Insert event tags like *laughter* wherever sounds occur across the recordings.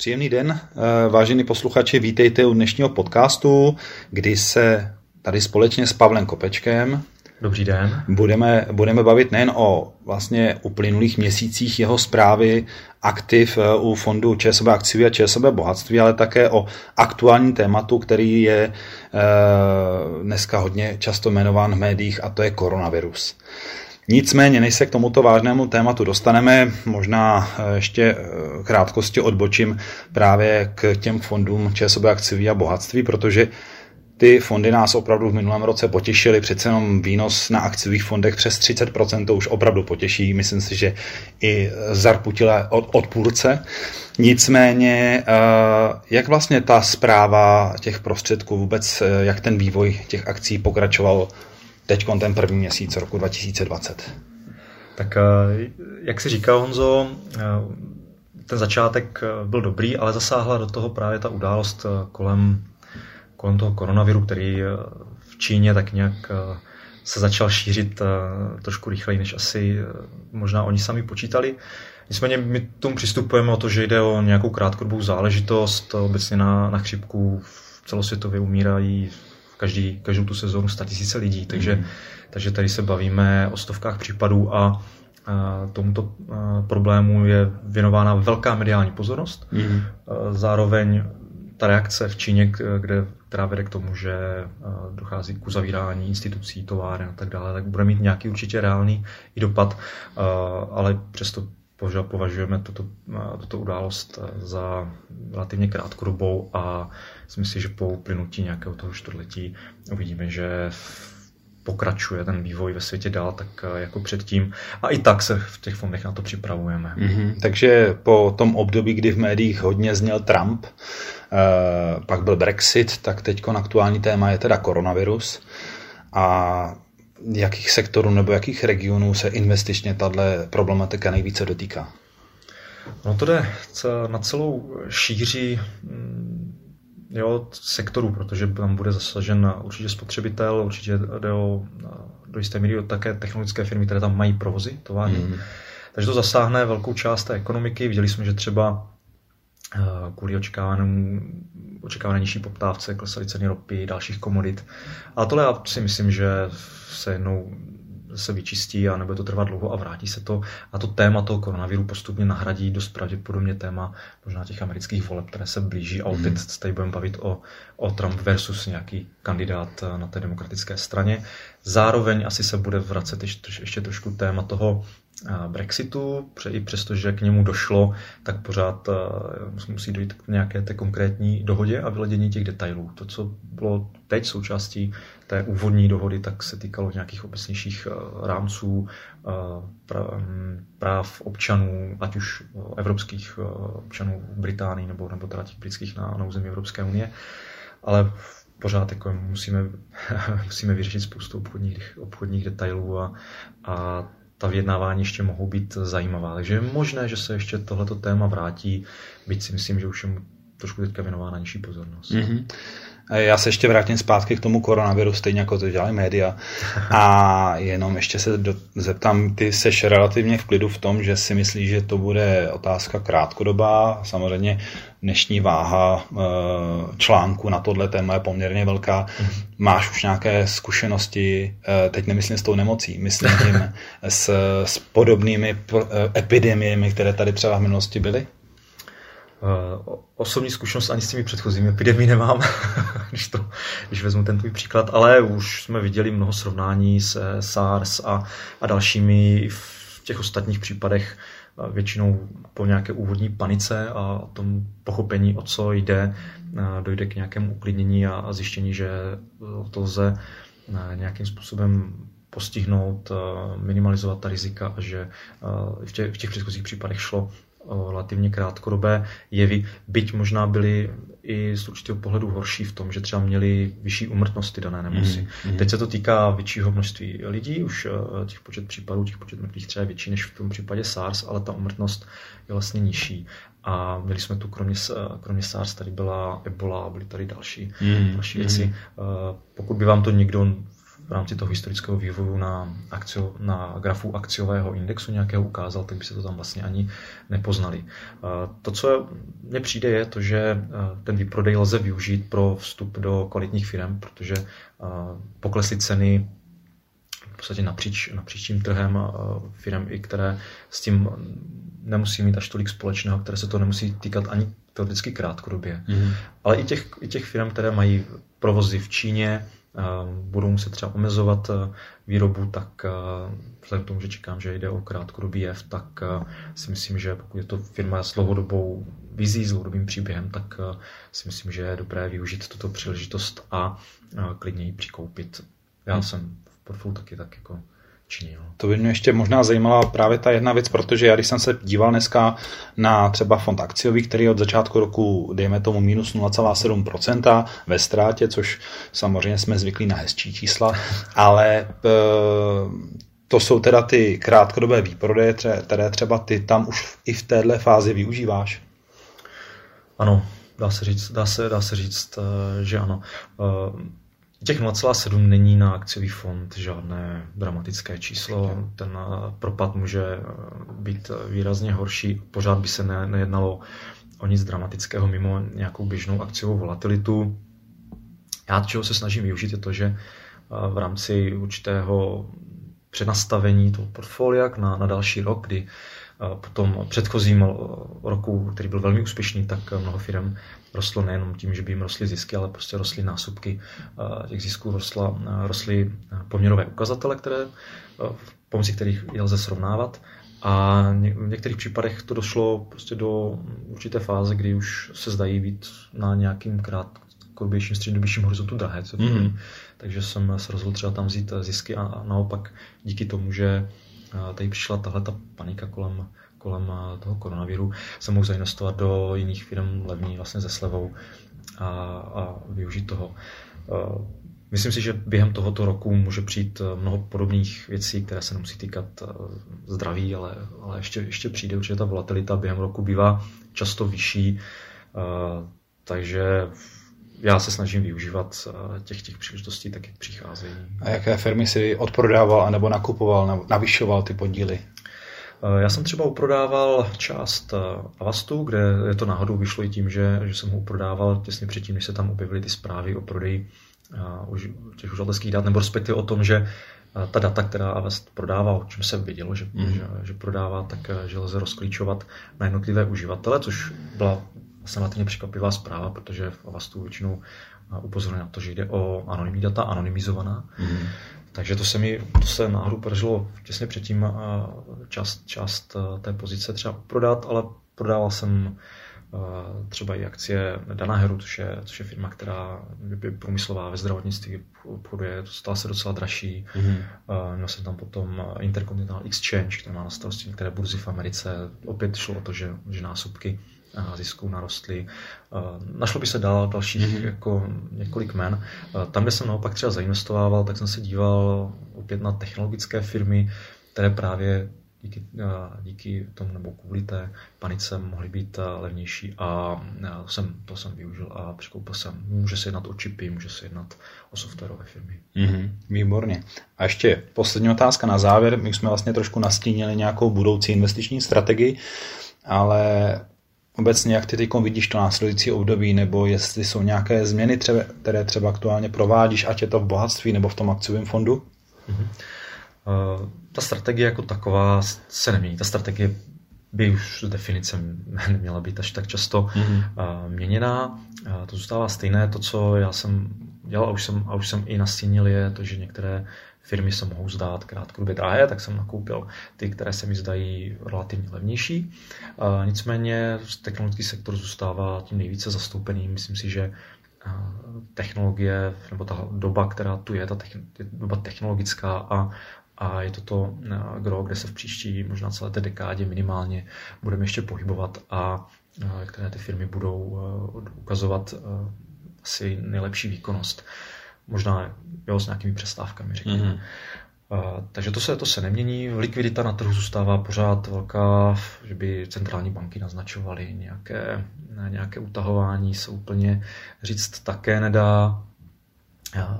Příjemný den, eh, vážení posluchači, vítejte u dnešního podcastu, kdy se tady společně s Pavlem Kopečkem Dobrý den. Budeme, budeme bavit nejen o vlastně uplynulých měsících jeho zprávy aktiv eh, u fondu ČSOB akciví a ČSOB bohatství, ale také o aktuálním tématu, který je e, dneska hodně často jmenován v médiích a to je koronavirus. Nicméně, než se k tomuto vážnému tématu dostaneme, možná eh, ještě eh, krátkosti odbočím právě k těm fondům ČSOB akciví a bohatství, protože ty fondy nás opravdu v minulém roce potěšily, přece jenom výnos na akciových fondech přes 30% to už opravdu potěší, myslím si, že i zarputile od, odpůrce. Nicméně, eh, jak vlastně ta zpráva těch prostředků, vůbec jak ten vývoj těch akcí pokračoval teď ten první měsíc roku 2020. Tak eh, jak si říkal Honzo, eh, ten začátek eh, byl dobrý, ale zasáhla do toho právě ta událost kolem, kolem toho koronaviru, který v Číně tak nějak se začal šířit trošku rychleji, než asi možná oni sami počítali. Nicméně my tomu přistupujeme o to, že jde o nějakou krátkodobou záležitost. Obecně na, na chřipku celosvětově umírají každý, každou tu sezónu 100 tisíce lidí, takže, mm. takže tady se bavíme o stovkách případů a, tomuto problému je věnována velká mediální pozornost. Mm. Zároveň ta reakce v Číně, kde, která vede k tomu, že dochází k uzavírání institucí, továren a tak dále, tak bude mít nějaký určitě reálný i dopad, ale přesto považujeme tuto, tuto událost za relativně krátkodobou a si myslím, že po uplynutí nějakého toho čtvrtletí uvidíme, že pokračuje ten vývoj ve světě dál, tak eh, jako předtím. A i tak se v těch fondech na to připravujeme. Mm-hmm. Takže po tom období, kdy v médiích hodně zněl Trump, eh, pak byl Brexit, tak teď aktuální téma je teda koronavirus. A jakých sektorů nebo jakých regionů se investičně tato problematika nejvíce dotýká? No to jde na celou šíři mm, jo, sektorů, protože tam bude zasažen určitě spotřebitel, určitě jde o, do jisté míry o také technologické firmy, které tam mají provozy, továrny. Mm. Takže to zasáhne velkou část té ekonomiky. Viděli jsme, že třeba kvůli očekávanému, očekávané nižší poptávce klesaly ceny ropy, dalších komodit. A tohle já si myslím, že se jednou se vyčistí a nebude to trvat dlouho a vrátí se to. A to téma toho koronaviru postupně nahradí dost pravděpodobně téma možná těch amerických voleb, které se blíží. A opět se tady budeme bavit o, o Trump versus nějaký kandidát na té demokratické straně. Zároveň asi se bude vracet ještě, ještě trošku téma toho Brexitu, i přesto, že k němu došlo, tak pořád musí dojít k nějaké té konkrétní dohodě a vyledění těch detailů. To, co bylo teď součástí té úvodní dohody, tak se týkalo nějakých obecnějších rámců práv občanů, ať už evropských občanů Británii nebo, nebo teda těch britských na, na území Evropské unie. Ale pořád jako musíme, *laughs* musíme vyřešit spoustu obchodních, obchodních detailů a, a ta vyjednávání ještě mohou být zajímavá. Takže je možné, že se ještě tohleto téma vrátí, byť si myslím, že už je trošku teďka věnována nižší pozornost. Mm-hmm. Já se ještě vrátím zpátky k tomu koronaviru, stejně jako to dělají média. *laughs* A jenom ještě se do, zeptám, ty seš relativně v klidu v tom, že si myslíš, že to bude otázka krátkodobá. Samozřejmě dnešní váha eh, článku na tohle téma je poměrně velká. Máš už nějaké zkušenosti, eh, teď nemyslím s tou nemocí, myslím tím *laughs* s, s podobnými eh, epidemiemi, které tady třeba v minulosti byly? Osobní zkušenost ani s těmi předchozími epidemí nemám, *laughs* když, to, když vezmu ten tvůj příklad, ale už jsme viděli mnoho srovnání se SARS a, a dalšími v těch ostatních případech většinou po nějaké úvodní panice a tom pochopení, o co jde, dojde k nějakému uklidnění a zjištění, že to lze nějakým způsobem postihnout, minimalizovat ta rizika a že v těch, v těch předchozích případech šlo relativně krátkodobé jevy, byť možná byly i z určitého pohledu horší v tom, že třeba měli vyšší umrtnosti dané nemoci. Mm, mm. Teď se to týká většího množství lidí, už eh, těch počet případů, těch počet mrtvých třeba je větší než v tom případě SARS, ale ta umrtnost je vlastně nižší. A měli jsme tu, kromě, kromě SARS, tady byla Ebola a byly tady další, mm, další věci. Mm. Pokud by vám to někdo v rámci toho historického vývoju na, akcio, na grafu akciového indexu nějakého ukázal, tak by se to tam vlastně ani nepoznali. To, co mně přijde, je to, že ten výprodej lze využít pro vstup do kvalitních firm, protože poklesly ceny v podstatě napříč, napříč tím trhem firm, i které s tím nemusí mít až tolik společného, které se to nemusí týkat ani teoreticky krátkodobě. Mm. Ale i těch, i těch firm, které mají provozy v Číně, budou muset třeba omezovat výrobu, tak vzhledem k tomu, že čekám, že jde o krátkodobý jev, tak si myslím, že pokud je to firma s dlouhodobou vizí, s dlouhodobým příběhem, tak si myslím, že je dobré využít tuto příležitost a klidně ji přikoupit. Já hmm. jsem v portfoliu taky tak jako činil. To by mě ještě možná zajímala právě ta jedna věc, protože já když jsem se díval dneska na třeba fond akciový, který od začátku roku, dejme tomu, minus 0,7% ve ztrátě, což samozřejmě jsme zvyklí na hezčí čísla, ale e, to jsou teda ty krátkodobé výprodeje, které třeba ty tam už i v téhle fázi využíváš. Ano, dá se říct, dá se, dá se říct e, že ano. Těch 0,7 není na akciový fond žádné dramatické číslo. Ten eh, propad může eh, být výrazně horší. Pořád by se ne, nejednalo o nic dramatického mimo nějakou běžnou akciovou volatilitu. Já čeho se snažím využít je to, že eh, v rámci určitého přenastavení toho portfolia na, na další rok, kdy po tom předchozím roku, který byl velmi úspěšný, tak mnoho firm rostlo nejenom tím, že by jim rostly zisky, ale prostě rostly násobky těch zisků, rostla, rostly poměrové ukazatele, které, pomocí kterých je lze srovnávat. A v některých případech to došlo prostě do určité fáze, kdy už se zdají být na nějakým krátkodobějším, střednědobějším horizontu drahé. Mm. Takže jsem se rozhodl třeba tam vzít zisky a, a naopak díky tomu, že tady přišla tahle ta panika kolem kolem eh, toho koronaviru se mohl zainvestovat do jiných firm levní vlastně ze slevou a, a využít toho. Eh, myslím si, že během tohoto roku může přijít eh, mnoho podobných věcí, které se nemusí týkat zdraví, ale, ale ještě, ještě přijde, určitě ta volatilita během roku bývá často vyšší, takže já se snažím využívat těch, těch příležitostí, tak jak přicházejí. A jaké firmy si odprodával anebo nakupoval, navyšoval ty podíly? Eh, já jsem třeba uprodával část eh, Avastu, kde je to náhodou vyšlo i tím, že, že jsem ho uprodával těsně předtím, než se tam objevily ty zprávy o prodeji eh, těch uživatelských dat, nebo respektive o tom, že ta data, která Avast prodává, o čem se vidělo, že, mm. že, že prodává, tak že lze rozklíčovat na jednotlivé uživatele, což byla vlastně relativně překvapivá zpráva, protože v Avastu většinou upozorňuje na to, že jde o anonymní data, anonymizovaná. Mm. Takže to se mi to se náhodou podařilo těsně předtím část, část té pozice třeba prodat, ale prodával jsem třeba i akcie Danaheru, což je, což je firma, která je průmyslová ve zdravotnictví obchoduje, stala se docela dražší. Mm-hmm. Měl jsem tam potom Intercontinental Exchange, který má na starosti některé burzy v Americe. Opět šlo o to, že, že násobky zisků narostly. Našlo by se dál dalších mm-hmm. jako několik men. Tam, kde jsem naopak třeba zainvestovával, tak jsem se díval opět na technologické firmy, které právě díky, díky tomu nebo kvůli té panice mohly být levnější a jsem, to jsem využil a překoupil jsem. Může se jednat o čipy, může se jednat o softwarové firmy. Mm-hmm, výborně. A ještě poslední otázka na závěr. My jsme vlastně trošku nastínili nějakou budoucí investiční strategii, ale obecně, jak ty teď vidíš to následující období, nebo jestli jsou nějaké změny, třeba, které třeba aktuálně provádíš, ať je to v bohatství nebo v tom akciovém fondu? Mm-hmm. Uh, ta strategie jako taková se nemění. Ta strategie by už z definice *laughs* neměla být až tak často mm-hmm. uh, měněná. Uh, to zůstává stejné. To, co já jsem dělal a už jsem, a už jsem i nastínil, je to, že některé firmy se mohou zdát krátkodobě drahé, tak jsem nakoupil ty, které se mi zdají relativně levnější. Nicméně technologický sektor zůstává tím nejvíce zastoupený. Myslím si, že technologie, nebo ta doba, která tu je, ta doba technologická a, a je to to gro, kde se v příští možná celé té dekádě minimálně budeme ještě pohybovat a které ty firmy budou ukazovat asi nejlepší výkonnost možná jo, s nějakými přestávkami, řekněme. Mm-hmm. Uh, takže to se, to se nemění. Likvidita na trhu zůstává pořád velká, že by centrální banky naznačovaly nějaké, nějaké utahování, se úplně říct také nedá.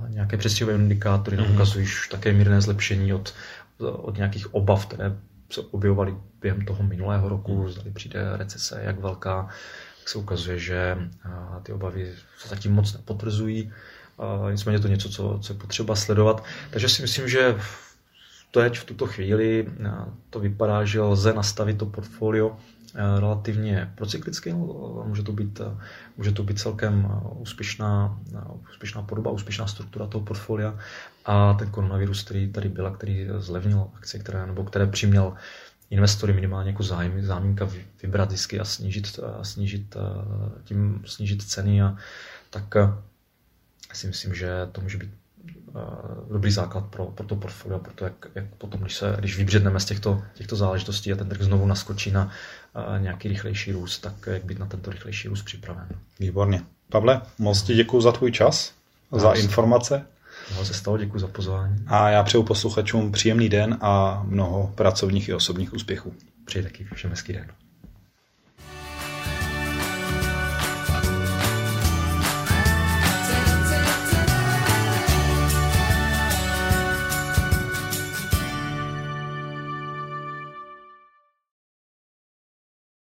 nějaké přesčivé indikátory mm-hmm. ukazují už také mírné zlepšení od, od nějakých obav, které se objevovaly během toho minulého roku, mm. zda přijde recese, jak velká, se ukazuje, že ty obavy se zatím moc nepotvrzují. Nicméně je to něco, co, co je potřeba sledovat. Takže si myslím, že teď v tuto chvíli to vypadá, že lze nastavit to portfolio relativně procyklicky, může to být, může to být celkem úspěšná, úspěšná podoba, úspěšná struktura toho portfolia a ten koronavirus, který tady byl který zlevnil akcie, které, nebo které přiměl investory minimálně jako zájem, zámínka vybrat zisky a snížit, a snížit, tím snížit ceny a tak si myslím, že to může být dobrý základ pro, pro to portfolio, proto jak, jak potom, když, se, když vybředneme z těchto, těchto záležitostí a ten trh znovu naskočí na nějaký rychlejší růst, tak jak být na tento rychlejší růst připraven. Výborně. Pavle, moc ti děkuji za tvůj čas, a za informace. Mnoho se stalo, děkuji za pozvání. A já přeju posluchačům příjemný den a mnoho pracovních i osobních úspěchů. Přeji taky všem hezký den.